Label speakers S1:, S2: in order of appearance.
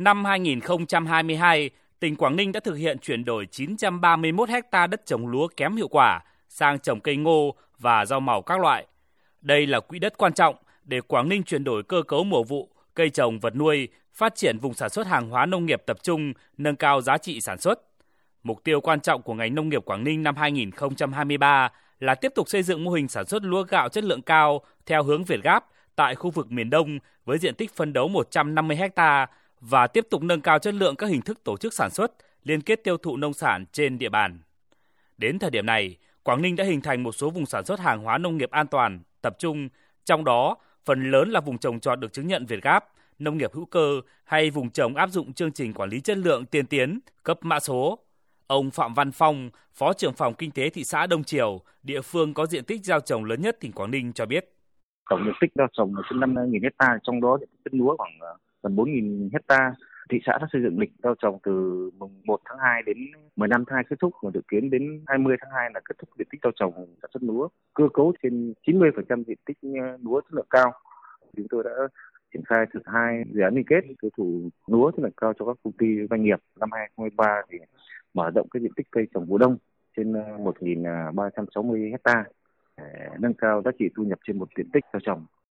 S1: Năm 2022, tỉnh Quảng Ninh đã thực hiện chuyển đổi 931 ha đất trồng lúa kém hiệu quả sang trồng cây ngô và rau màu các loại. Đây là quỹ đất quan trọng để Quảng Ninh chuyển đổi cơ cấu mùa vụ, cây trồng vật nuôi, phát triển vùng sản xuất hàng hóa nông nghiệp tập trung, nâng cao giá trị sản xuất. Mục tiêu quan trọng của ngành nông nghiệp Quảng Ninh năm 2023 là tiếp tục xây dựng mô hình sản xuất lúa gạo chất lượng cao theo hướng Việt Gáp tại khu vực miền Đông với diện tích phân đấu 150 ha và tiếp tục nâng cao chất lượng các hình thức tổ chức sản xuất, liên kết tiêu thụ nông sản trên địa bàn. Đến thời điểm này, Quảng Ninh đã hình thành một số vùng sản xuất hàng hóa nông nghiệp an toàn, tập trung, trong đó phần lớn là vùng trồng trọt được chứng nhận Việt Gáp, nông nghiệp hữu cơ hay vùng trồng áp dụng chương trình quản lý chất lượng tiên tiến, cấp mã số. Ông Phạm Văn Phong, Phó trưởng phòng kinh tế thị xã Đông Triều, địa phương có diện tích gieo trồng lớn nhất tỉnh Quảng Ninh cho biết.
S2: Tổng diện tích gieo trồng là trên 5.000 hecta, trong đó diện tích lúa khoảng gần 4.000 hecta. Thị xã đã xây dựng lịch gieo trồng từ mùng 1 tháng 2 đến 15 tháng 2 kết thúc và dự kiến đến 20 tháng 2 là kết thúc diện tích gieo trồng sản xuất lúa. Cơ cấu trên 90% diện tích ờ, lúa chất lượng cao. Chúng tôi đã triển khai thực hai dự án liên kết, tiêu thụ lúa chất lượng cao cho các công ty doanh nghiệp năm 2023 thì mở rộng cái diện tích cây trồng vụ đông trên ờ, 1.360 ờ, hecta để nâng cao giá trị thu nhập trên một diện tích gieo trồng